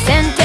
線